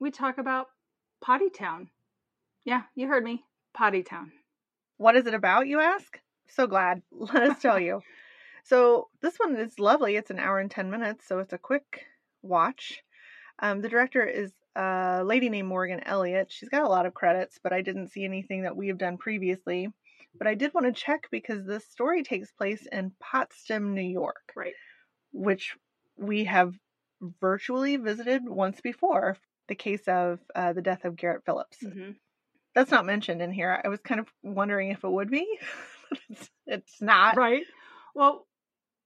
we talk about Potty Town. Yeah, you heard me. Potty Town. What is it about, you ask? So glad. Let us tell you. So, this one is lovely. It's an hour and 10 minutes, so it's a quick watch. Um, the director is a lady named Morgan Elliott. She's got a lot of credits, but I didn't see anything that we have done previously. But I did want to check because this story takes place in Potsdam, New York. Right. Which we have virtually visited once before the case of uh, the death of Garrett Phillips. Mm-hmm. That's not mentioned in here. I was kind of wondering if it would be. it's, it's not. Right. Well,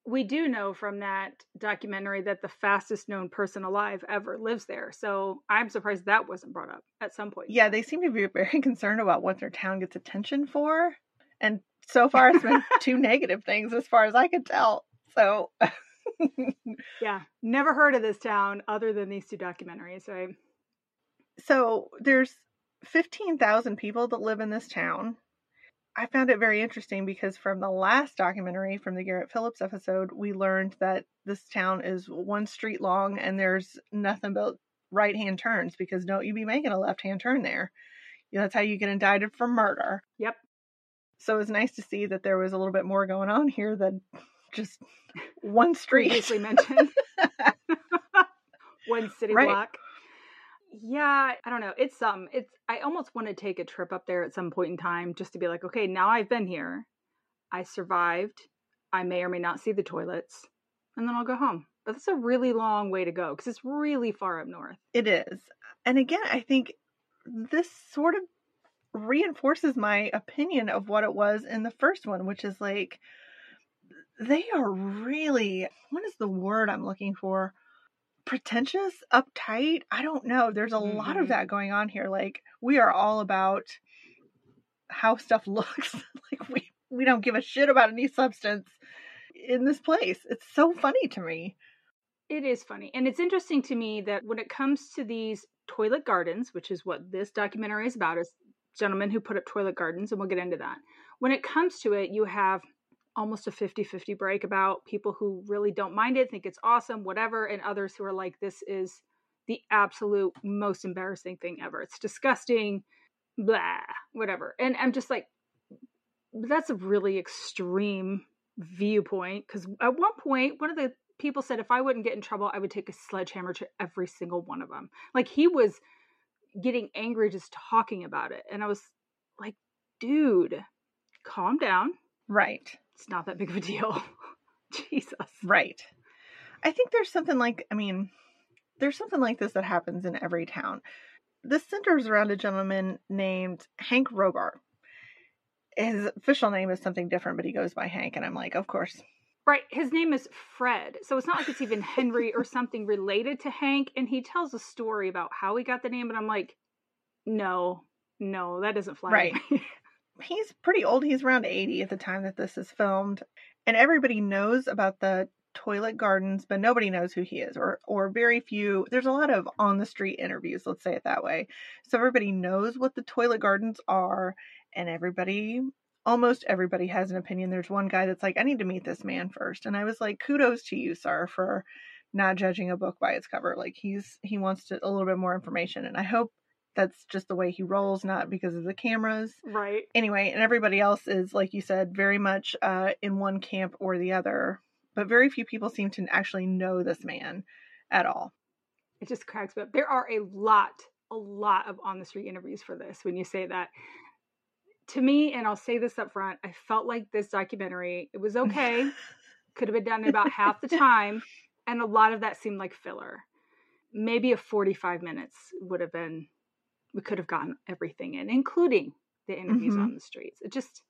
we do know from that documentary that the fastest known person alive ever lives there. So I'm surprised that wasn't brought up at some point. Yeah, they seem to be very concerned about what their town gets attention for. And so far, it's been two negative things as far as I could tell. So. yeah, never heard of this town other than these two documentaries, right? So there's 15,000 people that live in this town. I found it very interesting because from the last documentary, from the Garrett Phillips episode, we learned that this town is one street long and there's nothing but right hand turns because don't you be making a left hand turn there. That's how you get indicted for murder. Yep. So it was nice to see that there was a little bit more going on here than just one street. Previously mentioned. one city right. block yeah, I don't know. It's some. It's I almost want to take a trip up there at some point in time just to be like, okay, now I've been here. I survived. I may or may not see the toilets, and then I'll go home. But that's a really long way to go because it's really far up north. It is. And again, I think this sort of reinforces my opinion of what it was in the first one, which is like they are really what is the word I'm looking for? Pretentious, uptight. I don't know. There's a mm-hmm. lot of mm-hmm. that going on here. Like we are all about how stuff looks. like we we don't give a shit about any substance in this place. It's so funny to me. It is funny. And it's interesting to me that when it comes to these toilet gardens, which is what this documentary is about, is gentlemen who put up toilet gardens, and we'll get into that. When it comes to it, you have almost a 50-50 break about people who really don't mind it think it's awesome whatever and others who are like this is the absolute most embarrassing thing ever. It's disgusting blah whatever and i'm just like that's a really extreme viewpoint because at one point one of the people said if i wouldn't get in trouble i would take a sledgehammer to every single one of them like he was getting angry just talking about it and i was like dude calm down. Right it's not that big of a deal. Jesus. Right. I think there's something like, I mean, there's something like this that happens in every town. This centers around a gentleman named Hank Robar. His official name is something different, but he goes by Hank, and I'm like, of course. Right. His name is Fred. So it's not like it's even Henry or something related to Hank. And he tells a story about how he got the name, and I'm like, no, no, that doesn't fly. Right. he's pretty old. He's around 80 at the time that this is filmed. And everybody knows about the toilet gardens, but nobody knows who he is or or very few. There's a lot of on the street interviews, let's say it that way. So everybody knows what the toilet gardens are and everybody almost everybody has an opinion. There's one guy that's like, I need to meet this man first. And I was like, kudos to you, sir, for not judging a book by its cover. Like he's he wants to, a little bit more information. And I hope that's just the way he rolls, not because of the cameras. Right. Anyway, and everybody else is, like you said, very much uh, in one camp or the other. But very few people seem to actually know this man at all. It just cracks me up. There are a lot, a lot of on the street interviews for this when you say that. To me, and I'll say this up front, I felt like this documentary, it was okay. Could have been done in about half the time. And a lot of that seemed like filler. Maybe a 45 minutes would have been we could have gotten everything in, including the interviews mm-hmm. on the streets. It just,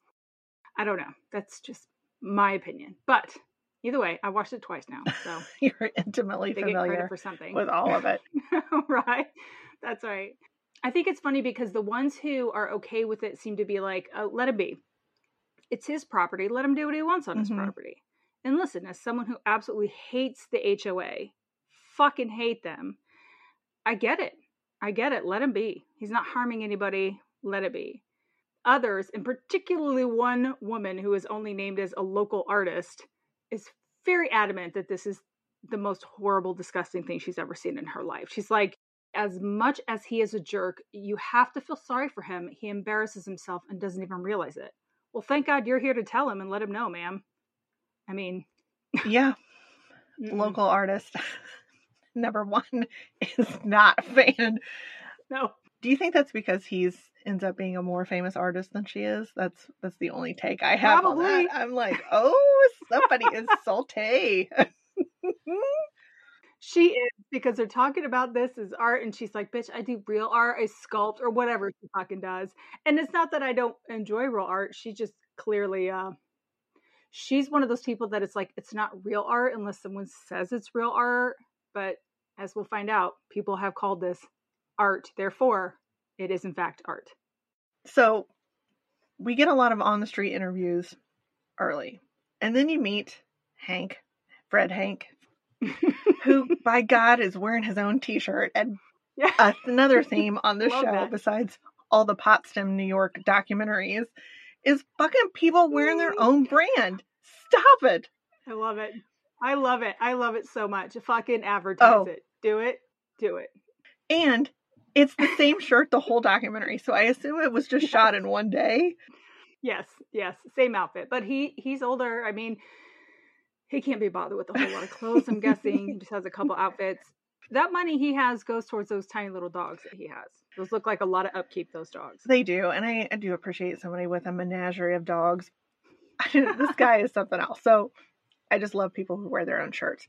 I don't know. That's just my opinion. But either way, I watched it twice now, so you're intimately familiar for something with all of it, right? That's right. I think it's funny because the ones who are okay with it seem to be like, oh, let him be. It's his property. Let him do what he wants on his Mhm. property. And listen, as someone who absolutely hates the HOA, fucking hate them, I get it. I get it. Let him be. He's not harming anybody. Let it be. Others, and particularly one woman who is only named as a local artist, is very adamant that this is the most horrible, disgusting thing she's ever seen in her life. She's like, as much as he is a jerk, you have to feel sorry for him. He embarrasses himself and doesn't even realize it. Well, thank God you're here to tell him and let him know, ma'am. I mean, Yeah, local artist number one is not a fan. No. Do you think that's because he's ends up being a more famous artist than she is? That's that's the only take I have on Probably. that. I'm like, oh, somebody is salty. She is because they're talking about this as art, and she's like, "Bitch, I do real art, I sculpt or whatever she fucking does." And it's not that I don't enjoy real art; she just clearly, uh, she's one of those people that it's like it's not real art unless someone says it's real art. But as we'll find out, people have called this art, therefore, it is in fact art. So we get a lot of on the street interviews early. And then you meet Hank, Fred Hank, who by God is wearing his own t shirt. And Yeah. another theme on the show, that. besides all the Potsdam, New York documentaries, is fucking people wearing their own brand. Stop it. I love it. I love it. I love it so much. Fucking oh. advertise Oh. it. Do it. Do it. And it's the same shirt the whole documentary. So I assume it was just shot in one day. Yes, yes, same outfit. But he he's older. I mean, he can't be bothered with a whole lot of clothes. I'm guessing he just has a couple outfits. That money he has goes towards those tiny little dogs that he has. Those look like a lot of upkeep. Those dogs. They do, and I, I do appreciate somebody with a menagerie of dogs. this guy is something else. So I just love people who wear their own shirts.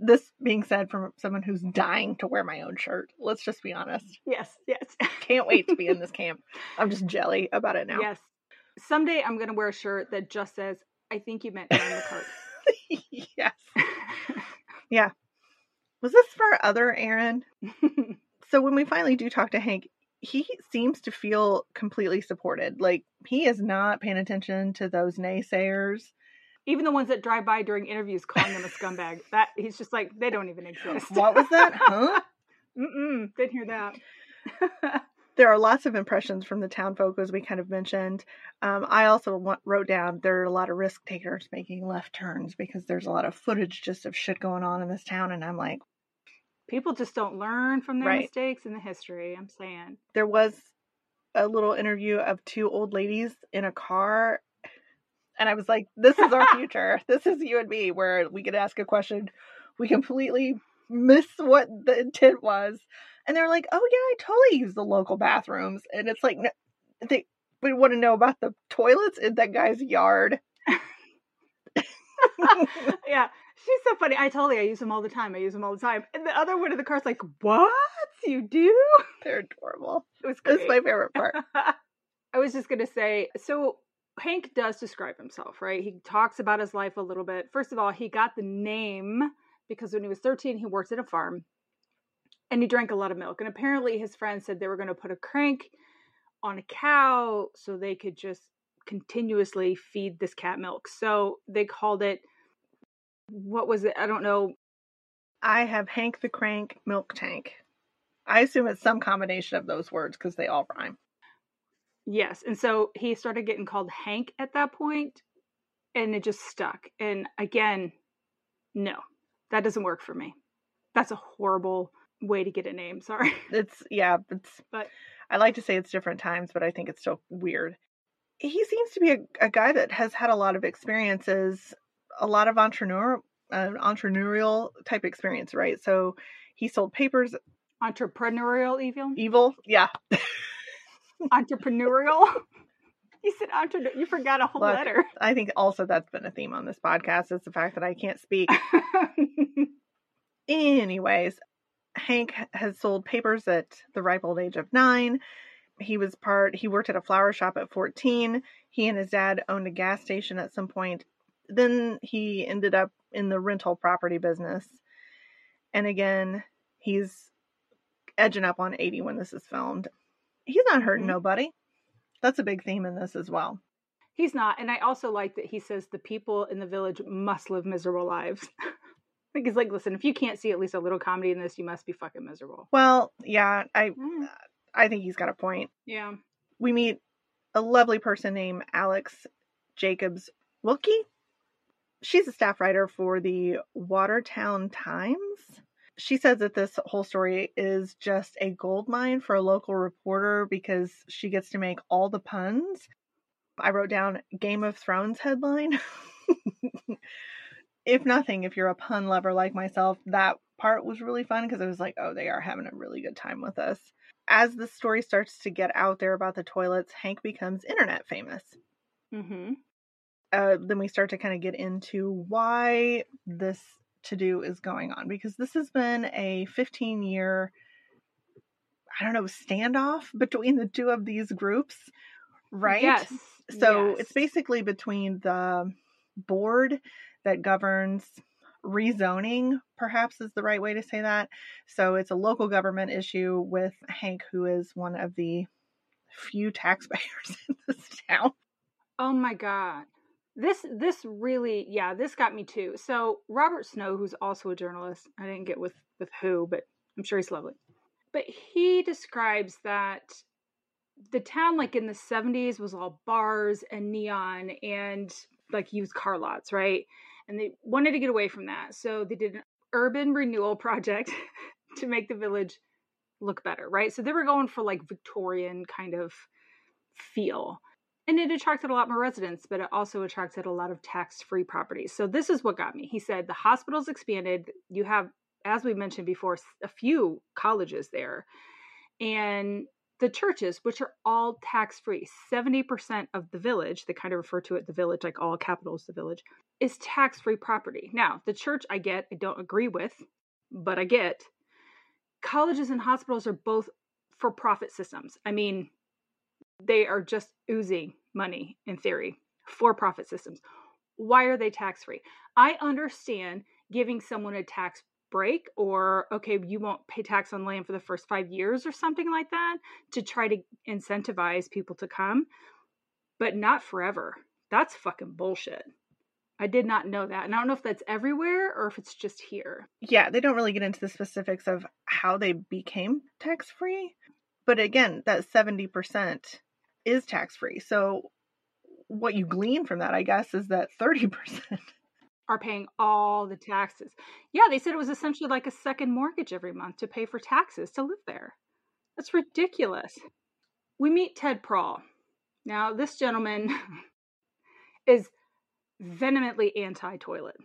This being said, from someone who's dying to wear my own shirt, let's just be honest. Yes, yes, Can't wait to be in this camp. I'm just jelly about it now. yes. Someday I'm gonna wear a shirt that just says, "I think you meant Erin yes. Yeah. Was this for other Erin? So when we finally do talk to Hank, he seems to feel completely supported. Like he is not paying attention to those naysayers. Even the ones that drive by during interviews calling them a scumbag. That he's just like they don't even exist. What was that? Huh? Mm-mm, didn't hear that. there are lots of impressions from the town folk, as we kind of mentioned. Um, I also want, wrote down there are a lot of risk takers making left turns because there's a lot of footage just of shit going on in this town, and I'm like, People just don't learn from their Right. mistakes in the history. I'm saying. there was a little interview of two old ladies in a car, and I was like, this is our future. this is you and me, where we could ask a question, we completely miss what the intent was, and they're like, oh yeah, I totally use the local bathrooms, and it's like, no, they we want to know about the toilets in that guy's yard. yeah, she's so funny. I totally, I use them all the time. I use them all the time. And the other one in the car's like, "What you do?" They're adorable. It was great. my favorite part. I was just gonna say, so Hank does describe himself, right? He talks about his life a little bit. First of all, he got the name because when he was 13, he worked at a farm and he drank a lot of milk. And apparently, his friends said they were going to put a crank on a cow so they could just continuously feed this cat milk. So they called it, what was it? I don't know. I have Hank the Crank Milk Tank. I assume it's some combination of those words because they all rhyme. Yes. And so he started getting called Hank at that point, and it just stuck. And again, no, that doesn't work for me. That's a horrible way to get a name. Sorry. It's yeah, it's But- I like to say it's different times, but I think it's still weird. He seems to be a, a guy that has had a lot of experiences, a lot of entrepreneur uh, entrepreneurial type experience, right? So he sold papers, Entrepreneurial evil? evil, yeah. Entrepreneurial? you said entre you forgot a whole Look. letter. I think also that's been a theme on this podcast is the fact that I can't speak. Anyways, Hank has sold papers at the ripe old age of nine. He was part, he worked at a flower shop at 14. He and his dad owned a gas station at some point. Then he ended up in the rental property business. And again, he's edging up on 80 when this is filmed. He's not hurting Mhm. nobody. That's a big theme in this as well. He's not. And I also like that he says the people in the village must live miserable lives. like he's like, listen, if you can't see at least a little comedy in this, you must be fucking miserable. Well, yeah, I Mm, I think he's got a point. yeah. We meet a lovely person named Alex Jacobs Wilkie. She's a staff writer for the Watertown Times. She says that this whole story is just a gold mine for a local reporter because she gets to make all the puns. I wrote down Game of Thrones headline. if nothing, if you're a pun lover like myself, that part was really fun because it was like, oh, they are having a really good time with us. As the story starts to get out there about the toilets, Hank becomes internet famous. Mm-hmm. Uh, then we start to kind of get into why this to do is going on because this has been a 15 year, I don't know, standoff between the two of these groups, right? Yes. So yes. it's basically between the board that governs rezoning, perhaps is the right way to say that. So it's a local government issue with Hank, who is one of the few taxpayers in this town. Oh my god. This this really yeah, this got me too. So Robert Snow, who's also a journalist, I didn't get with with who, but I'm sure he's lovely. But he describes that the town like in the 70s was all bars and neon and like used car lots, right? And they wanted to get away from that. So they did an urban renewal project to make the village look better, right? So they were going for like Victorian kind of feel and it attracted a lot more residents, but it also attracted a lot of tax free properties. So, this is what got me. He said the hospital's expanded. You have, as we mentioned before, a few colleges there. And the churches, which are all tax free, 70% of the village, they kind of refer to it the village, like all capitals, the village, is tax free property. Now, the church I get, I don't agree with, but I get. Colleges and hospitals are both for profit systems. I mean, they are just oozing money in theory for profit systems. Why are they tax free? I understand giving someone a tax break or okay, you won't pay tax on land for the first 5 years or something like that to try to incentivize people to come, but not forever. That's fucking bullshit. I did not know that. And I don't know if that's everywhere or if it's just here. Yeah, they don't really get into the specifics of how they became tax free. But again, that 70% is tax free. So what you glean from that, I guess, is that 30% are paying all the taxes. Yeah, they said it was essentially like a second mortgage every month to pay for taxes to live there. That's ridiculous. We meet Ted Prawl. Now, this gentleman is vehemently anti toilet.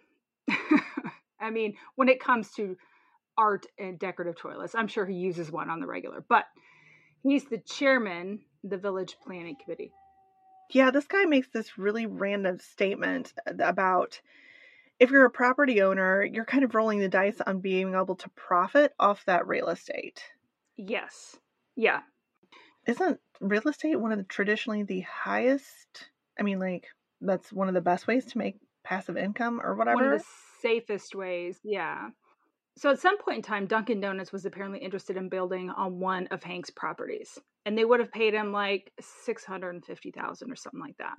I mean, when it comes to art and decorative toilets, I'm sure he uses one on the regular, but he's the chairman the village planning committee. Yeah, this guy makes this really random statement uh, about if you're a property owner, you're kind of rolling the dice on being able to profit off that real estate. Yes. Yeah. Isn't real estate one of the traditionally the highest? I mean, like that's one of the best ways to make passive income or whatever. One of the safest ways. Yeah. So at some point in time, Dunkin' Donuts was apparently interested in building on one of Hank's properties, and they would have paid him like six hundred and fifty thousand or something like that.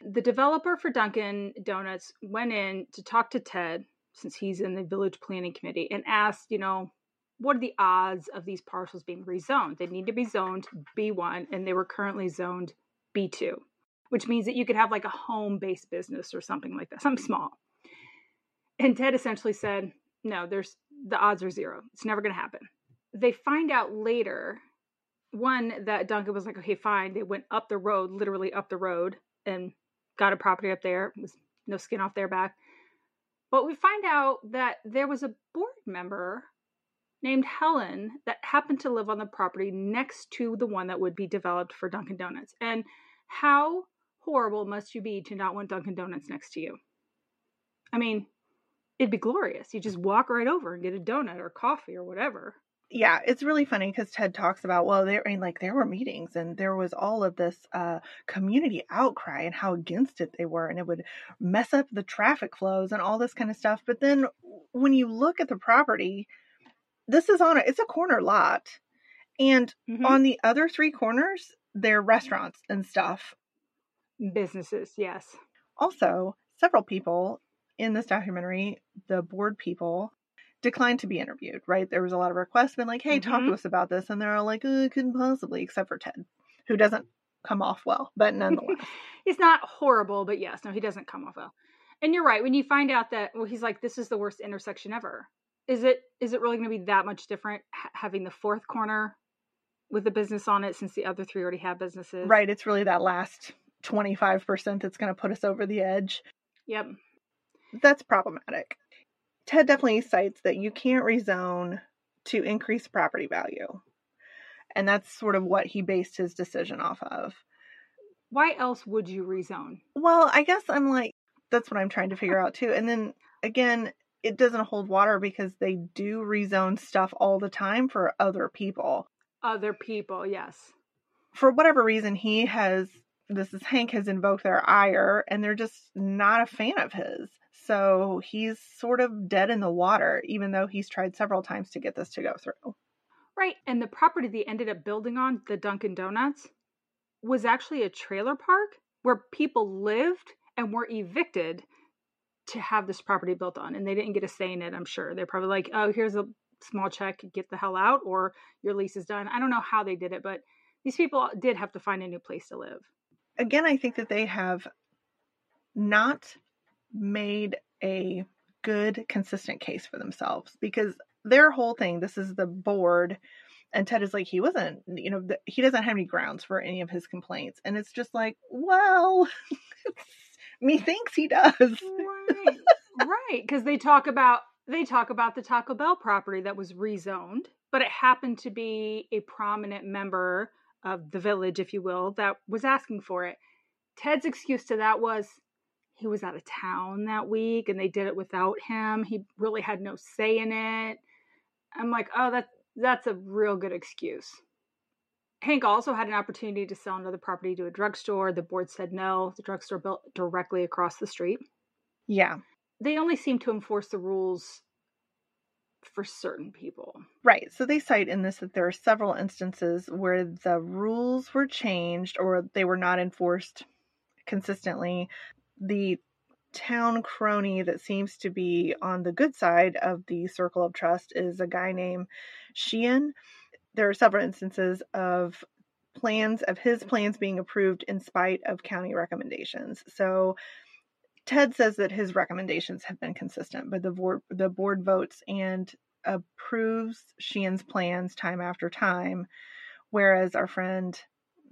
The developer for Dunkin' Donuts went in to talk to Ted, since he's in the village planning committee, and asked, you know, what are the odds of these parcels being rezoned? They need to be zoned B1, and they were currently zoned B2, which means that you could have like a home-based business or something like that, something small. And Ted essentially said, no, there's the odds are zero. It's never going to happen. They find out later, one, that Dunkin' was like, okay, fine. They went up the road, literally up the road, and got a property up there. It was no skin off their back. But we find out that there was a board member named Helen that happened to live on the property next to the one that would be developed for Dunkin' Donuts. And how horrible must you be to not want Dunkin' Donuts next to you? I mean, it'd be glorious. You just walk right over and get a donut or coffee or whatever. Yeah, it's really funny because Ted talks about well, there I mean, like there were meetings and there was all of this uh, community outcry and how against it they were, and it would mess up the traffic flows and all this kind of stuff. But then when you look at the property, this is on a, it's a corner lot. And Mhm. on the other three corners, they're restaurants and stuff. businesses, yes. Also, several people in this documentary, the board people, declined to be interviewed, right? There was a lot of requests, been like, hey, talk to Mhm. us about this. And they're all like, oh, couldn't possibly, except for Ted, who doesn't come off well, but nonetheless. he's not horrible, but yes, no, he doesn't come off well. And you're right. When you find out that, well, he's like, this is the worst intersection ever. Is it? Is it really going to be that much different ha- having the fourth corner with the business on it, since the other three already have businesses? right. It's really that last 25% that's going to put us over the edge. Yep. That's problematic. Ted definitely cites that you can't rezone to increase property value. And that's sort of what he based his decision off of. Why else would you rezone? Well, I guess I'm like, that's what I'm trying to figure out too. And then again, it doesn't hold water because they do rezone stuff all the time for other people. Other people, yes. For whatever reason, he has, this is Hank has invoked their ire and they're just not a fan of his. So he's sort of dead in the water, even though he's tried several times to get this to go through. Right. And the property they ended up building on, the Dunkin' Donuts, was actually a trailer park where people lived and were evicted to have this property built on. And they didn't get a say in it, I'm sure. They're probably like, oh, here's a small check, get the hell out, or your lease is done. I don't know how they did it, but these people did have to find a new place to live. Again, I think that they have not made a good, consistent case for themselves because their whole thing, this is the board. And Ted is like, he wasn't, you know, th- he doesn't have any grounds for any of his complaints. And it's just like, well, methinks he does. Right. right. Because they talk about they talk about the Taco Bell property that was rezoned, but it happened to be a prominent member of the village, if you will, that was asking for it. Ted's excuse to that was he was out of town that week and they did it without him. He really had no say in it. I'm like, oh, that that's a real good excuse. Hank also had an opportunity to sell another property to a drugstore. The board said no. The drugstore built directly across the street. Yeah, They only seem to enforce the rules for certain people. right. So they cite in this that there are several instances where the rules were changed or they were not enforced consistently. The town crony that seems to be on the good side of the circle of trust is a guy named Sheehan. There are several instances of plans of his plans being approved in spite of county recommendations. So Ted says that his recommendations have been consistent, but the board the board votes and approves Sheehan's plans time after time, whereas our friend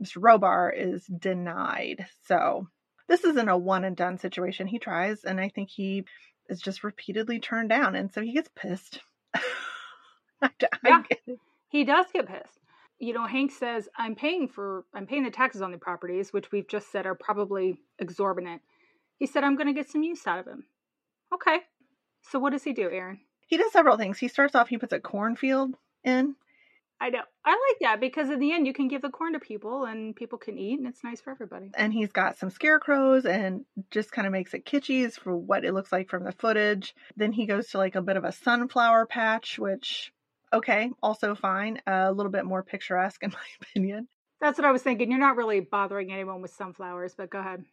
Mr. Robar is denied. So this isn't a one and done situation. He tries, and I think he is just repeatedly turned down, and so he gets pissed. I, I Yeah. it. He does get pissed. You know, Hank says, I'm paying for I'm paying the taxes on the properties, which we've just said are probably exorbitant. He said, I'm gonna get some use out of him. Okay. So what does he do, Erin? He does several things. He starts off, he puts a cornfield in. I know. I like that because in the end you can give the corn to people and people can eat and it's nice for everybody. and he's got some scarecrows and just kind of makes it kitschy for what it looks like from the footage. Then he goes to like a bit of a sunflower patch, which okay, also fine, a little bit more picturesque in my opinion. That's what I was thinking. You're not really bothering anyone with sunflowers, but go ahead.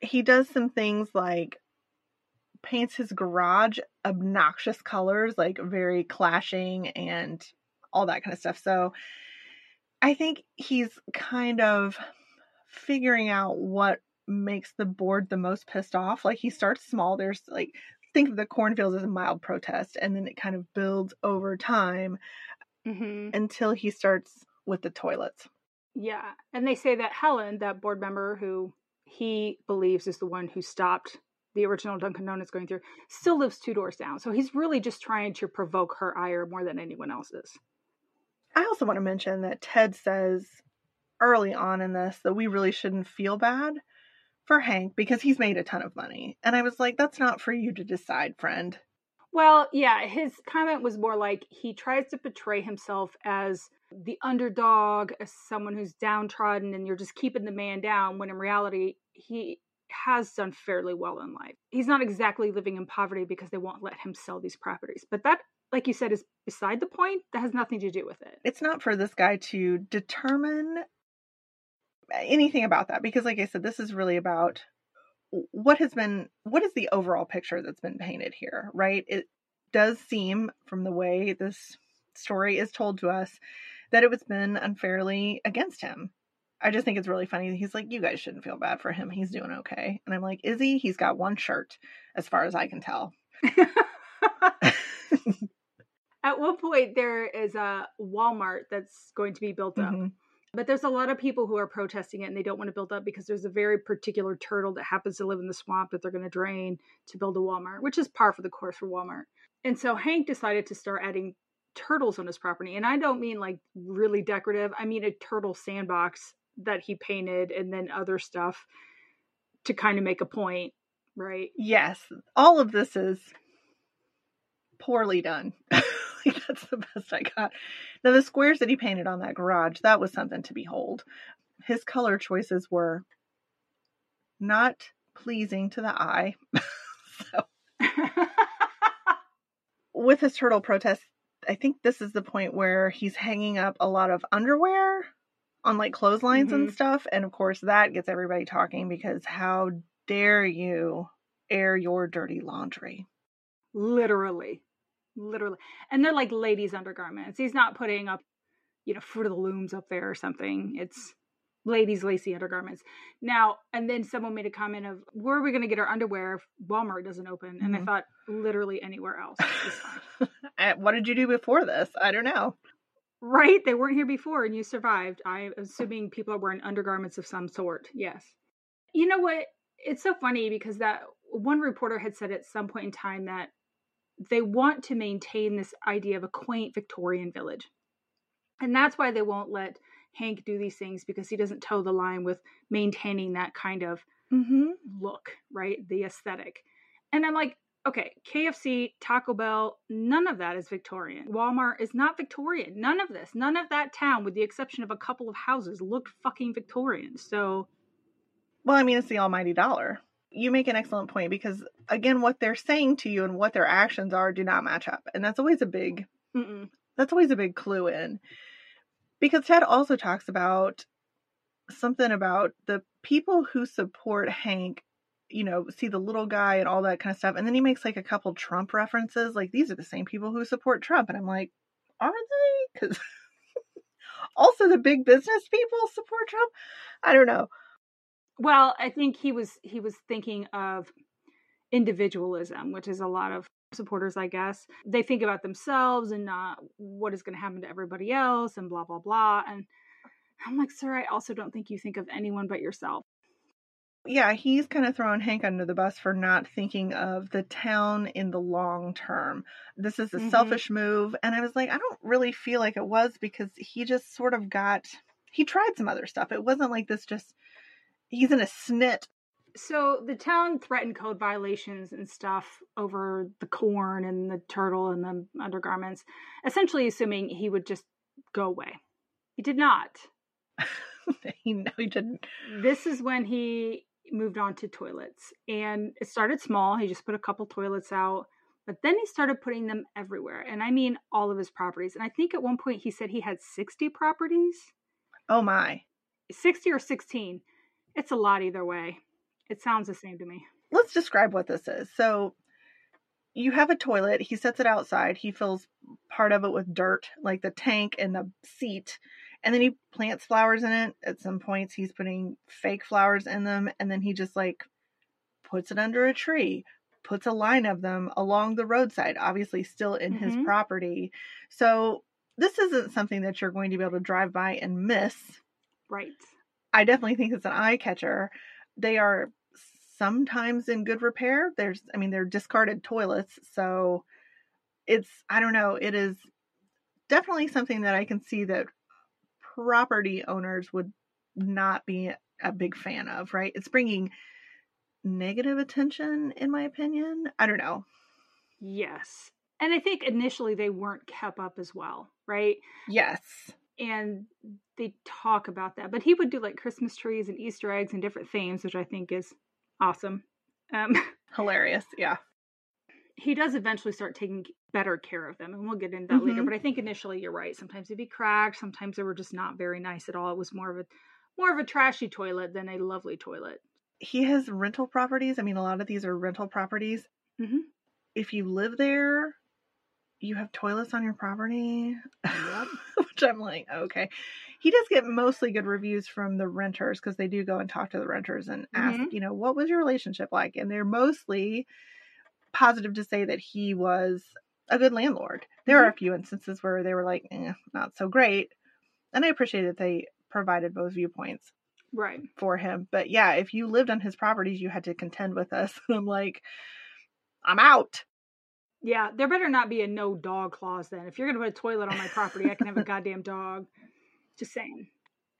He does some things like paints his garage obnoxious colors, like very clashing and all that kind of stuff. So I think he's kind of figuring out what makes the board the most pissed off. Like he starts small. There's like think of the cornfields as a mild protest, and then it kind of builds over time hmm until he starts with the toilets. Yeah. And they say that Helen, that board member who he believes is the one who stopped the original Dunkin' Donuts going through, still lives two doors down. So he's really just trying to provoke her ire more than anyone else's. I also want to mention that Ted says early on in this that we really shouldn't feel bad for Hank because he's made a ton of money. And I was like, that's not for you to decide, friend. Well, yeah, his comment was more like he tries to portray himself as the underdog, as someone who's downtrodden, and you're just keeping the man down, when in reality, he has done fairly well in life. He's not exactly living in poverty because they won't let him sell these properties. But that like you said, is beside the point. That has nothing to do with it. It's not for this guy to determine anything about that because, like I said, this is really about what has been, what is the overall picture that's been painted here, right? It does seem from the way this story is told to us that it was been unfairly against him. I just think it's really funny. He's like, you guys shouldn't feel bad for him. He's doing okay. And I'm like, is he? He's got one shirt, as far as I can tell. At one point, there is a Walmart that's going to be built up. Mm-hmm. But there's a lot of people who are protesting it and they don't want to build up because there's a very particular turtle that happens to live in the swamp that they're going to drain to build a Walmart, which is par for the course for Walmart. And so Hank decided to start adding turtles on his property. And I don't mean like really decorative, I mean a turtle sandbox that he painted and then other stuff to kind of make a point, right? Yes. All of this is poorly done. That's the best I got. Now, the squares that he painted on that garage, that was something to behold. His color choices were not pleasing to the eye. so, with his turtle protest, I think this is the point where he's hanging up a lot of underwear on like clotheslines mm-hmm. and stuff. And of course, that gets everybody talking because how dare you air your dirty laundry? Literally literally and they're like ladies undergarments. He's not putting up you know fruit of the looms up there or something. It's ladies lacy undergarments. Now and then someone made a comment of where are we going to get our underwear if walmart doesn't open? And mm-hmm. i thought literally anywhere else what did you do before this? I don't know. Right they weren't here before and you survived. I'm assuming people are wearing undergarments of some sort yes. You know what? It's so funny because that one reporter had said at some point in time that they want to maintain this idea of a quaint Victorian village. And that's why they won't let Hank do these things because he doesn't toe the line with maintaining that kind of mm-hmm. look, right? The aesthetic. And I'm like, okay, KFC, Taco Bell, none of that is Victorian. Walmart is not Victorian. None of this, none of that town, with the exception of a couple of houses, looked fucking Victorian. So. Well, I mean, it's the almighty dollar you make an excellent point because again what they're saying to you and what their actions are do not match up and that's always a big Mm-mm. that's always a big clue in. Because ted also talks about something about the people who support hank you know see the little guy and all that kind of stuff and then he makes like a couple trump references like these are the same people who support trump and i'm like are they? Because also the big business people support trump? I don't know well, I think he was he was thinking of individualism, which is a lot of supporters, I guess. They think about themselves and not what is going to happen to everybody else and blah blah blah. And I'm like, sir, I also don't think you think of anyone but yourself. Yeah, he's kind of throwing Hank under the bus for not thinking of the town in the long term. This is a mm-hmm. selfish move. And I was like, I don't really feel like it was because he just sort of got, he tried some other stuff. It wasn't like this just he's in a snit. So the town threatened code violations and stuff over the corn and the turtle and the undergarments, essentially assuming he would just go away. He did not. he no, he didn't. This is when he moved on to toilets, and it started small. He just put a couple toilets out, but then he started putting them everywhere, and I mean all of his properties. And I think at one point he said he had sixty properties. Oh my, sixty or sixteen it's a lot either way. It sounds the same to me. Let's describe what this is. So you have a toilet, he sets it outside, he fills part of it with dirt, like the tank and the seat, and then he plants flowers in it. At some points he's putting fake flowers in them, and then he just like puts it under a tree, puts a line of them along the roadside, obviously still in mm-hmm. his property. So this isn't something that you're going to be able to drive by and miss. Right. I definitely think it's an eye catcher. They are sometimes in good repair. There's, I mean, they're discarded toilets. So it's, I don't know, it is definitely something that I can see that property owners would not be a big fan of, right? It's bringing negative attention, in my opinion. I don't know. Yes. And I think initially they weren't kept up as well, right? Yes and they talk about that. But he would do like Christmas trees and Easter eggs and different themes, which I think is awesome. Um, Hilarious, yeah. he does eventually start taking better care of them, and we'll get into that later. Mhm. But I think initially you're right. Sometimes they'd be cracked. Sometimes they were just not very nice at all. It was more of a more of a trashy toilet than a lovely toilet. He has rental properties. I mean, a lot of these are rental properties. Mhm. If you live there, you have toilets on your property. Yep. Which I'm like, okay. He does get mostly good reviews from the renters because they do go and talk to the renters and ask, Mhm. you know, what was your relationship like? And they're mostly positive to say that he was a good landlord. There are a few instances where they were like, eh, not so great. And I appreciate that they provided both viewpoints Right. for him. But yeah, if you lived on his properties, you had to contend with us. I'm like, I'm out. Yeah, there better not be a no dog clause then. If you're going to put a toilet on my property, I can have a goddamn dog. Just saying.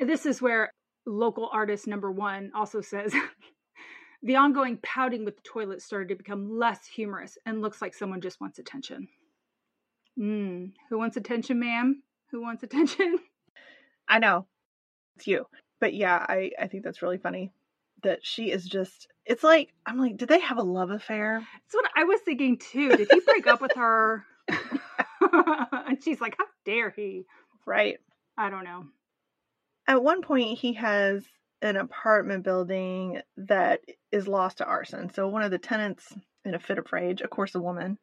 This is where local artist number one also says the ongoing pouting with the toilet started to become less humorous and looks like someone just wants attention. Mm, who wants attention, ma'am? Who wants attention? I know it's you. But yeah, I, I think that's really funny that she is just, it's like, I'm like, did they have a love affair? That's what I was thinking too. Did he break up with her? and she's like, how dare he? Right. I don't know. At one point, he has an apartment building that is lost to arson. So one of the tenants, in a fit of rage, of course, a woman,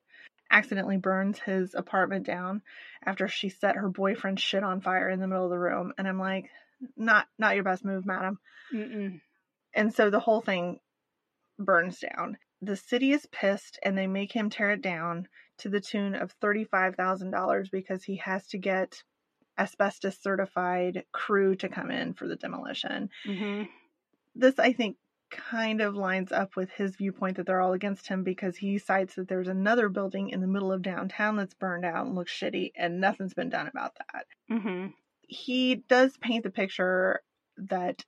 accidentally burns his apartment down after she set her boyfriend's shit on fire in the middle of the room. And I'm like, not not your best move, madam. Mm-mm. And so the whole thing burns down. The city is pissed and they make him tear it down to the tune of $35,000 because he has to get asbestos certified crew to come in for the demolition. hmm This, I think, kind of lines up with his viewpoint that they're all against him because he cites that there's another building in the middle of downtown that's burned out and looks shitty and nothing's been done about that. hmm He does paint the picture that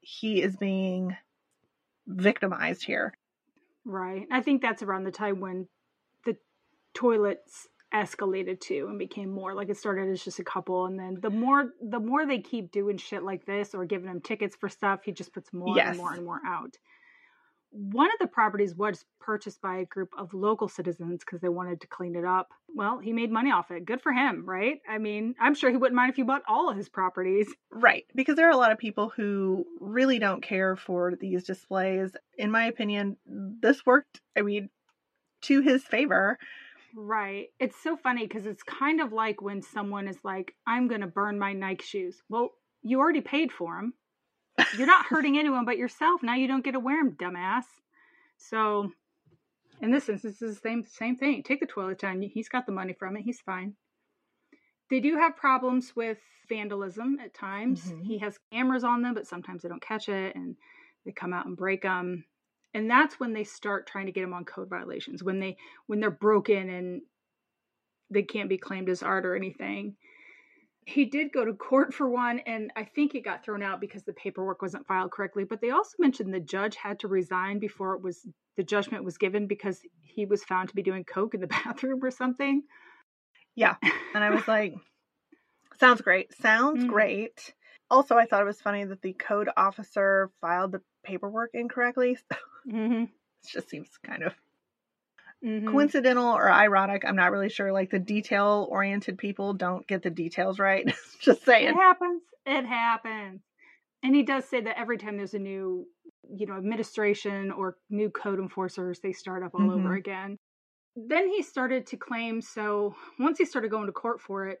he is being victimized here. Right. I think that's around the time when the toilets escalated too and became more like it started as just a couple and then the more the more they keep doing shit like this or giving him tickets for stuff he just puts more Yes. and more and more out one of the properties was purchased by a group of local citizens because they wanted to clean it up well he made money off it good for him right i mean i'm sure he wouldn't mind if you bought all of his properties Right, because there are a lot of people who really don't care for these displays. In my opinion, this worked, I mean, to his favor. Right. It's so funny because it's kind of like when someone is like, I'm going to burn my Nike shoes. Well, you already paid for them. You're not hurting anyone but yourself. Now you don't get to wear them, dumbass. So, in this instance, it's the same, same thing. Take the toilet down. He's got the money from it. He's fine. They do have problems with vandalism at times. Mhm. He has cameras on them, but sometimes they don't catch it and they come out and break them. And that's when they start trying to get him on code violations. When they when they're broken and they can't be claimed as art or anything. He did go to court for one, and I think it got thrown out because the paperwork wasn't filed correctly. But they also mentioned the judge had to resign before it was the judgment was given because he was found to be doing coke in the bathroom or something. Yeah. And I was like, sounds great. Sounds Mhm. great. Also, I thought it was funny that the code officer filed the paperwork incorrectly. Mm-hmm. it just seems kind of Mm-hmm. coincidental or ironic. I'm not really sure. Like the detail oriented people don't get the details right. just saying. It happens. It happens. And he does say that every time there's a new, you know, administration or new code enforcers, they start up all over Mhm. again. Then he started to claim, so once he started going to court for it,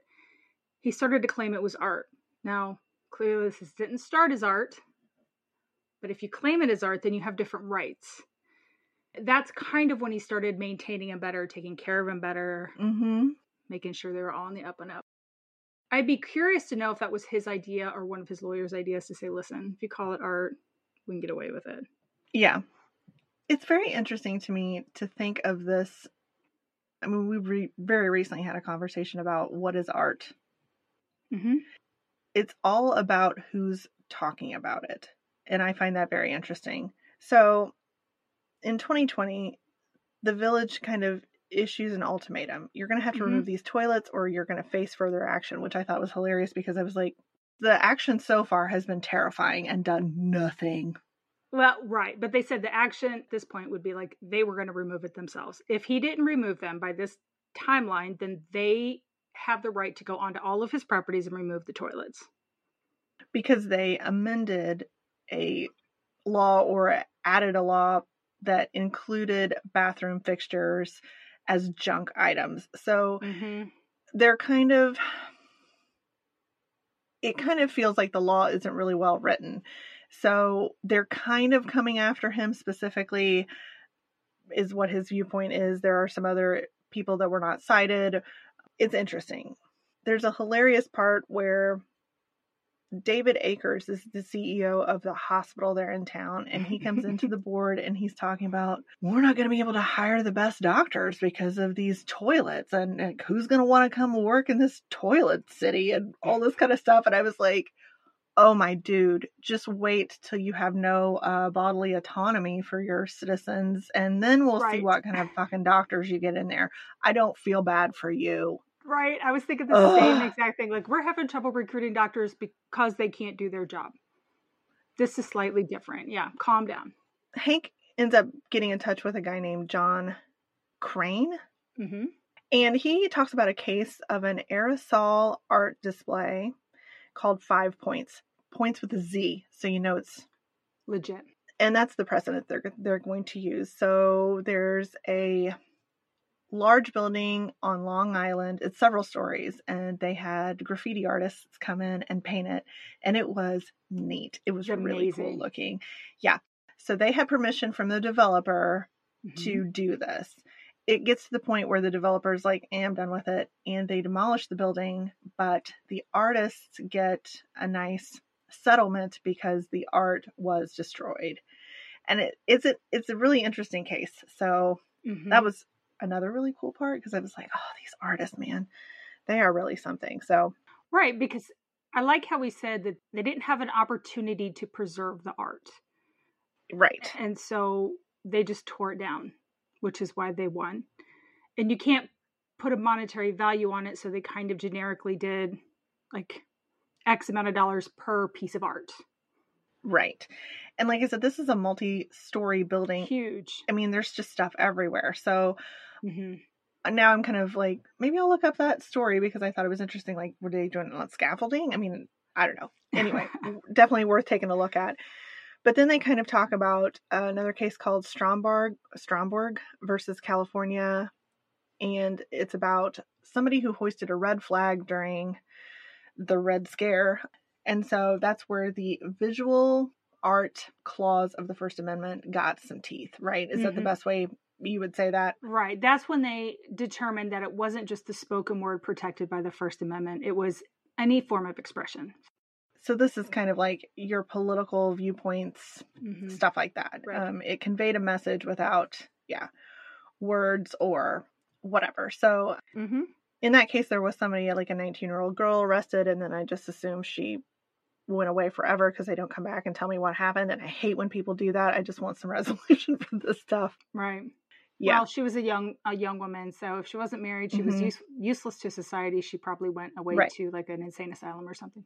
he started to claim it was art. Now, clearly this didn't start as art, but if you claim it as art, then you have different rights. That's kind of when he started maintaining him better, taking care of him better, Mm-hmm. making sure they were all on the up and up. I'd be curious to know if that was his idea or one of his lawyer's ideas to say, listen, if you call it art, we can get away with it. Yeah. It's very interesting to me to think of this. I mean, we re- very recently had a conversation about what is art. Mm-hmm. It's all about who's talking about it. And I find that very interesting. So in 2020, the village kind of issues an ultimatum. You're going to have to Mhm. remove these toilets or you're going to face further action, which I thought was hilarious because I was like, the action so far has been terrifying and done nothing. Well, right. But they said the action at this point would be like they were going to remove it themselves. If he didn't remove them by this timeline, then they have the right to go onto all of his properties and remove the toilets. Because they amended a law or added a law that included bathroom fixtures as junk items. So Mm-hmm. they're kind of it kind of feels like the law isn't really well written. So they're kind of coming after him specifically is what his viewpoint is. There are some other people that were not cited. It's interesting. There's a hilarious part where David Akers is the CEO of the hospital there in town, and he comes into the board and he's talking about we're not going to be able to hire the best doctors because of these toilets, and, and who's going to want to come work in this toilet city and all this kind of stuff. And I was like, oh my dude, just wait till you have no uh, bodily autonomy for your citizens, and then we'll see what kind of fucking doctors you get in there. I don't feel bad for you. Right. I was thinking the Ugh. same exact thing. Like we're having trouble recruiting doctors because they can't do their job. This is slightly different. Yeah. Calm down. Hank ends up getting in touch with a guy named John Crane. Mm-hmm. And he talks about a case of an aerosol art display called Five Points, points with a Z, so you know it's. Legit. And that's the precedent they're they're going to use. So there's a large building on Long Island. It's several stories, and they had graffiti artists come in and paint it, and it was neat. It was really cool looking. Yeah. So they had permission from the developer Mhm. to do this. It gets to the point where the developer's like, eh, I'm done with it. And they demolish the building, but the artists get a nice settlement because the art was destroyed. And it, it's, a, it's a really interesting case. So Mhm. that was another really cool part because I was like, oh, these artists, man, they are really something. So, right. Because I like how we said that they didn't have an opportunity to preserve the art. right. And so they just tore it down, which is why they won. And you can't put a monetary value on it. So they kind of generically did like X amount of dollars per piece of art. Right. And like I said, this is a multi story building. Huge. I mean, there's just stuff everywhere. So, hmm now I'm kind of like, maybe I'll look up that story because I thought it was interesting. Like, were they doing it on scaffolding? I mean, I don't know. Anyway, definitely worth taking a look at. But then they kind of talk about uh, another case called Stromberg, Stromberg versus California. And it's about somebody who hoisted a red flag during the Red Scare. And so that's where the visual art clause of the First Amendment got some teeth, right? Is that the Mhm. best way you would say that? Right. That's when they determined that it wasn't just the spoken word protected by the First Amendment, it was any form of expression. so this is kind of like your political viewpoints Mhm. stuff like that Right. um, it conveyed a message without yeah words or whatever so hmm in that case there was somebody like a 19 year old girl arrested and then i just assumed she went away forever because they don't come back and tell me what happened and i hate when people do that i just want some resolution for this stuff Right. Yeah Well, she was a young a young woman, so if she wasn't married, she was Mhm. use, useless to society. She probably went away Right. to like an insane asylum or something.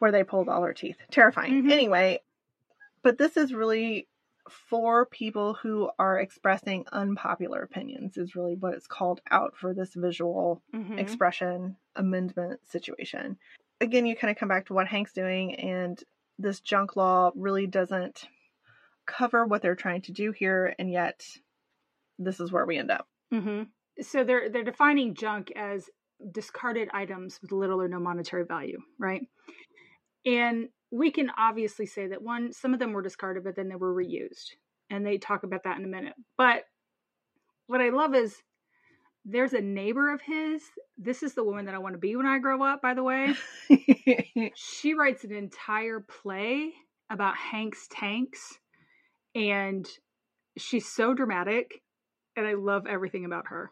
where they pulled all her teeth. Terrifying. Mhm. Anyway, but this is really for people who are expressing unpopular opinions, is really what it's called out for this visual Mhm. expression amendment situation. Again, you kind of come back to what Hank's doing, and this junk law really doesn't cover what they're trying to do here, and yet this is where we end up. Mhm. So they're they're defining junk as discarded items with little or no monetary value, right? And we can obviously say that one, some of them were discarded, but then they were reused, and they talk about that in a minute. But what I love is there's a neighbor of his. This is the woman that I want to be when I grow up. By the way, she writes an entire play about Hank's tanks, and she's so dramatic, and I love everything about her.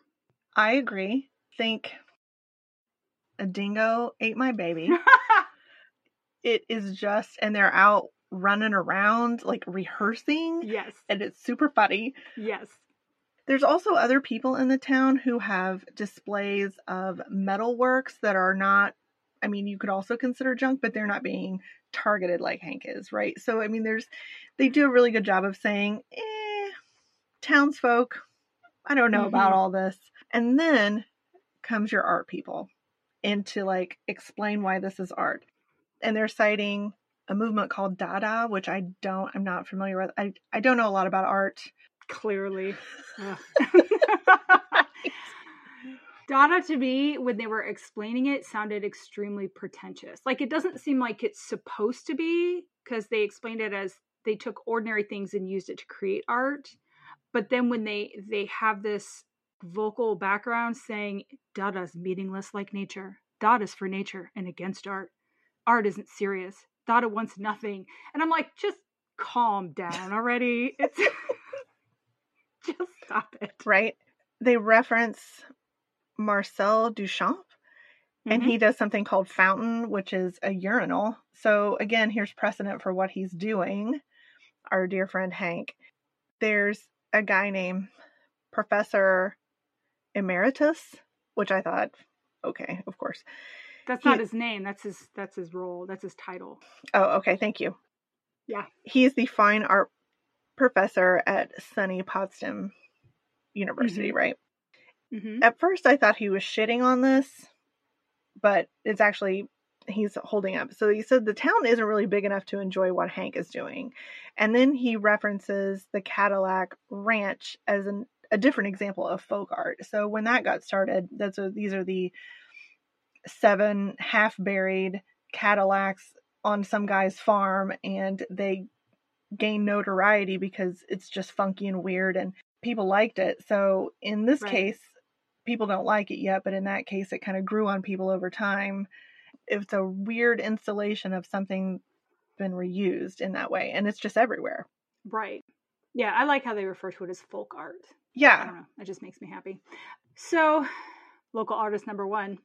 I agree. Think a dingo ate my baby. it is just and they're out running around like rehearsing yes, and it's super funny yes. there's also other people in the town who have displays of metal works that are not I mean, you could also consider junk, but they're not being targeted like Hank is, right? So, I mean, there's, they do a really good job of saying, eh, townsfolk, I don't know mm-hmm. about all this. And then comes your art people and to like explain why this is art. And they're citing a movement called Dada, which I don't, I'm not familiar with. I, I don't know a lot about art. Clearly. Dada to me, when they were explaining it, sounded extremely pretentious. Like it doesn't seem like it's supposed to be because they explained it as they took ordinary things and used it to create art. But then when they they have this vocal background saying Dada's meaningless like nature. Dada's for nature and against art. Art isn't serious. Dada wants nothing. And I'm like, just calm down already. It's just stop it. Right. They reference Marcel Duchamp and mm-hmm. he does something called fountain, which is a urinal. So again, here's precedent for what he's doing. Our dear friend Hank. There's a guy named Professor Emeritus, which I thought, okay, of course. That's not his name. That's his that's his role. That's his title. Oh, okay, thank you. Yeah. He's the fine art professor at SUNY Potsdam University, mm-hmm. right? Mm-hmm. At first I thought he was shitting on this, but it's actually he's holding up. So he said the town isn't really big enough to enjoy what Hank is doing. And then he references the Cadillac Ranch as an a different example of folk art. So when that got started, that's a, these are the seven half buried Cadillacs on some guy's farm, and they gain notoriety because it's just funky and weird, and people liked it. So in this right. case, people don't like it yet, but in that case, it kind of grew on people over time. It's a weird installation of something been reused in that way, and it's just everywhere. Right. Yeah, I like how they refer to it as folk art. Yeah. I don't know. It just makes me happy. So, local artist number one.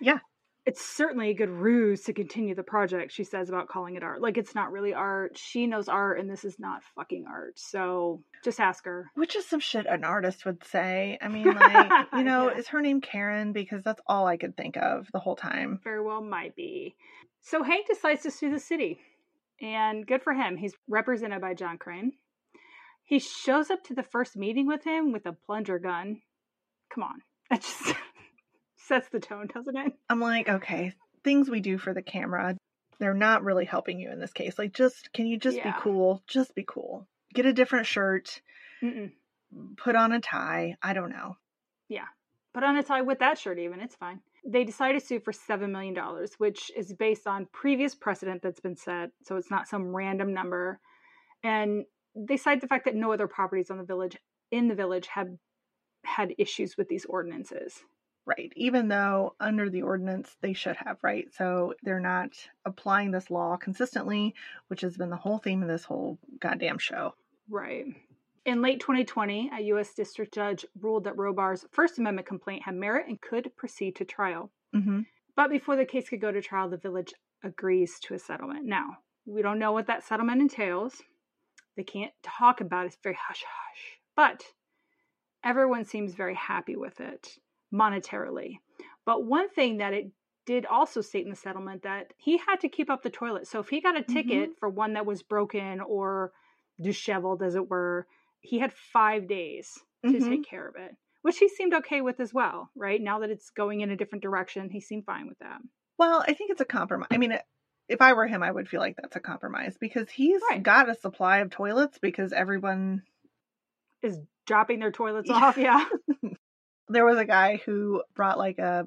yeah. It's certainly a good ruse to continue the project, she says about calling it art. Like, it's not really art. She knows art, and this is not fucking art. So, just ask her. Which is some shit an artist would say. I mean, like, you know, yeah. is her name Karen? Because that's all I could think of the whole time. Very well might be. So, Hank decides to sue the city. And good for him. He's represented by John Crane. He shows up to the first meeting with him with a plunger gun. Come on. That just sets the tone, doesn't it? I'm like, okay, things we do for the camera, they're not really helping you in this case. Like, just, can you just yeah. be cool? Just be cool. Get a different shirt. Mm-mm. Put on a tie. I don't know. Yeah. Put on a tie with that shirt, even. It's fine. They decided to sue for $7 million, which is based on previous precedent that's been set. So it's not some random number. And they cite the fact that no other properties on the village in the village have had issues with these ordinances. Right. Even though under the ordinance they should have, right? So they're not applying this law consistently, which has been the whole theme of this whole goddamn show. Right. In late 2020, a U.S. district judge ruled that Robar's First Amendment complaint had merit and could proceed to trial. Mm-hmm. But before the case could go to trial, the village agrees to a settlement. Now, we don't know what that settlement entails. They can't talk about it. It's very hush hush. But everyone seems very happy with it monetarily. But one thing that it did also state in the settlement that he had to keep up the toilet. So if he got a ticket mm-hmm. for one that was broken or disheveled, as it were, he had five days to mm-hmm. take care of it, which he seemed okay with as well, right? Now that it's going in a different direction, he seemed fine with that. Well, I think it's a compromise. I mean, if I were him, I would feel like that's a compromise because he's right. got a supply of toilets because everyone is dropping their toilets yeah. off. Yeah. there was a guy who brought like a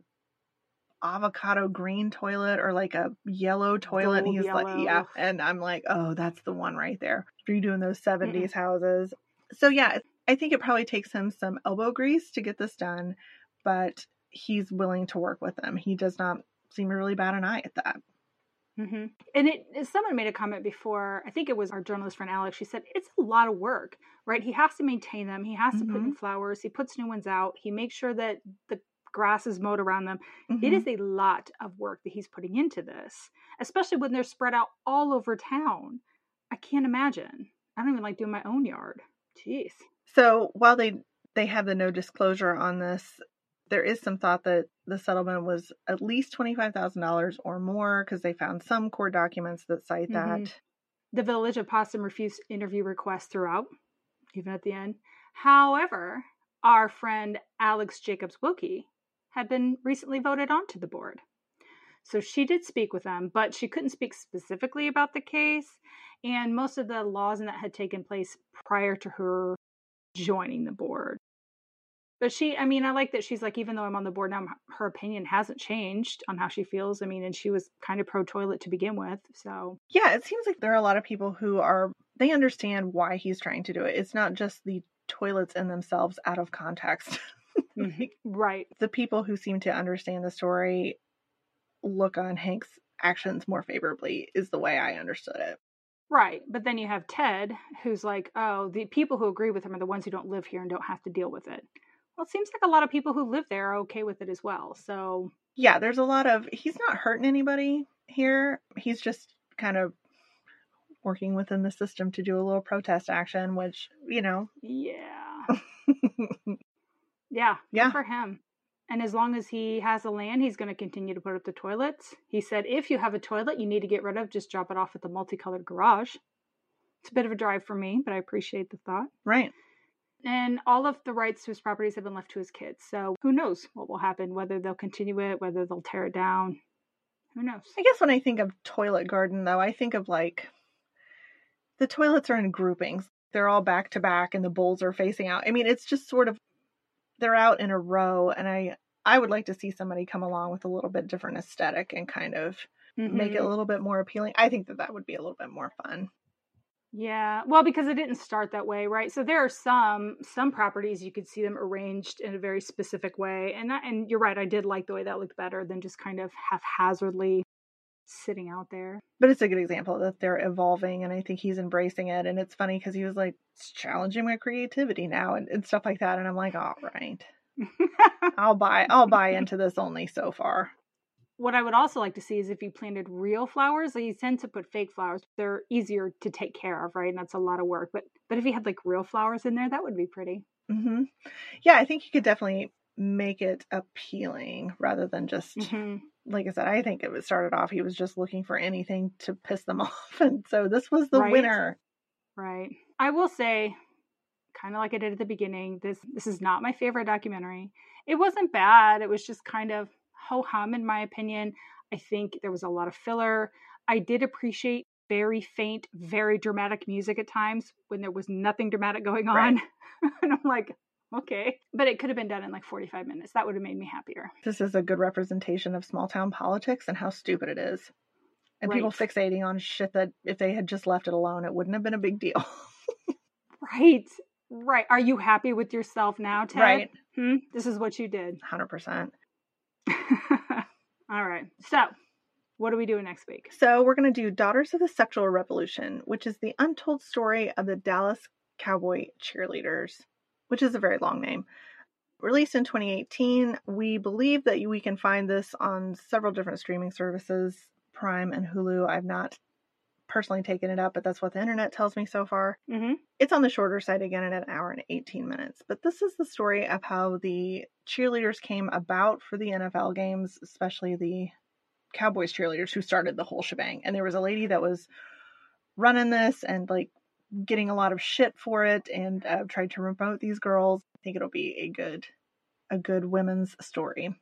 avocado green toilet or like a yellow toilet. Gold and he's yellow. like, yeah. And I'm like, oh, that's the one right there. Redoing those 70s mm-hmm. houses. So, yeah, I think it probably takes him some elbow grease to get this done, but he's willing to work with them. He does not seem to really bat an eye at that. Mm-hmm. And it, someone made a comment before, I think it was our journalist friend Alex. She said, it's a lot of work, right? He has to maintain them. He has to mm-hmm. put in mm-hmm. flowers. He puts new ones out. He makes sure that the grass is mowed around them. Mm-hmm. It is a lot of work that he's putting into this, especially when they're spread out all over town. I can't imagine. I don't even like doing my own yard. Jeez. So while they they have the no disclosure on this, There is some thought that the settlement was at least $25,000 or more because they found some court documents that cite Mhm. that. The village of Potsdam refused interview requests throughout, even at the end. However, our friend Alex Jacobs Wilkie had been recently voted onto the board. So she did speak with them, but she couldn't speak specifically about the case and most of the laws in that had taken place prior to her joining the board. But she, I mean, I like that she's like, even though I'm on the board now, her opinion hasn't changed on how she feels. I mean, and she was kind of pro toilet to begin with. So, Yeah, it seems like there are a lot of people who are, they understand why he's trying to do it. It's not just the toilets in themselves out of context. mhm, right. the people who seem to understand the story look on Hank's actions more favorably, is the way I understood it. Right. But then you have Ted, who's like, oh, the people who agree with him are the ones who don't live here and don't have to deal with it. Well, it seems like a lot of people who live there are okay with it as well. So, Yeah, there's a lot of, he's not hurting anybody here. He's just kind of working within the system to do a little protest action, which, you know, yeah. Yeah. Yeah. For him. And as long as he has the land, he's going to continue to put up the toilets. He said, if you have a toilet you need to get rid of, just drop it off at the multicolored garage. It's a bit of a drive for me, but I appreciate the thought. right. And all of the rights to his properties have been left to his kids. So who knows what will happen, whether they'll continue it, whether they'll tear it down. Who knows? I guess when I think of toilet garden, though, I think of like the toilets are in groupings. They're all back to back and the bowls are facing out. I mean, it's just sort of they're out in a row and I I would like to see somebody come along with a little bit different aesthetic and kind of make it a Mhm. little bit more appealing. I think that that would be a little bit more fun. Yeah, well, because it didn't start that way, right? So there are some some properties you could see them arranged in a very specific way, and that, and you're right. I did like the way that looked better than just kind of haphazardly sitting out there. But it's a good example that they're evolving and I think he's embracing it. And it's funny because he was like, it's challenging my creativity now and, and stuff like that. And I'm like, all right. I'll buy I'll buy into this only so far. What I would also like to see is if you planted real flowers. Like you tend to put fake flowers; they're easier to take care of, right? And that's a lot of work. But but if you had like real flowers in there, that would be pretty. hmm Yeah, I think you could definitely make it appealing rather than just Mhm. like I said. I think it started off he was just looking for anything to piss them off, and so this was the Right. winner. Right. I will say, kind of like I did at the beginning, this this is not my favorite documentary. It wasn't bad. It was just kind of ho hum in my opinion. I think there was a lot of filler. I did appreciate very faint, very dramatic music at times when there was nothing dramatic going on. and I'm like, okay. But it could have been done in like 45 minutes. That would have made me happier. This is a good representation of small town politics and how stupid it is. And people Right. fixating on shit that if they had just left it alone, it wouldn't have been a big deal. Right. Right. Are you happy with yourself now, Ted? right. Hmm? This is what you did. 100%. All right. So, what are we doing next week? So we're going to do Daughters of the Sexual Revolution, which is the untold story of the Dallas Cowboy Cheerleaders, which is a very long name. Released in 2018, we believe that we can find this on several different streaming services, Prime and Hulu. I've not personally taken it up, but that's what the internet tells me so far. Mm-hmm. It's on the shorter side again at an hour and 18 minutes. But this is the story of how the cheerleaders came about for the NFL games, especially the Cowboys cheerleaders who started the whole shebang. And there was a lady that was running this and like getting a lot of shit for it and uh, tried to promote these girls. I think it'll be a good a good women's story.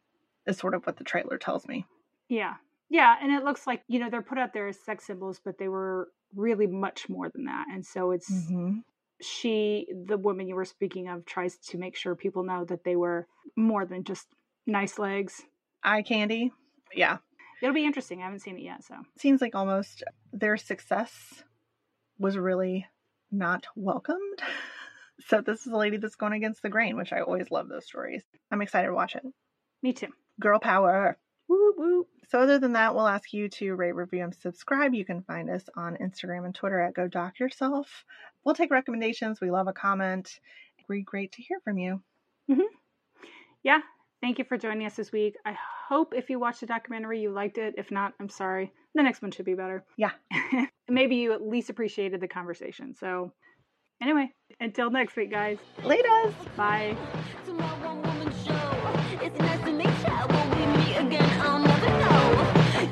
Is sort of what the trailer tells me. Yeah. Yeah. And it looks like, you know, they're put out there as sex symbols, but they were really much more than that. And so it's Mm-hmm. she, the woman you were speaking of, tries to make sure people know that they were more than just nice legs. Eye candy. Yeah. It'll be interesting. I haven't seen it yet. So, seems like almost their success was really not welcomed. So this is a lady that's going against the grain, which I always love those stories. I'm excited to watch it. me too. Girl power. So other than that, we'll ask you to rate, review, and subscribe. You can find us on Instagram and Twitter at Go Doc Yourself. We'll take recommendations. We love a comment. We're great to hear from you. Mm-hmm. Yeah. Thank you for joining us this week. I hope if you watched the documentary, you liked it. If not, I'm sorry. The next one should be better. Yeah. Maybe you at least appreciated the conversation. So, anyway, until next week, guys. Laters! Bye.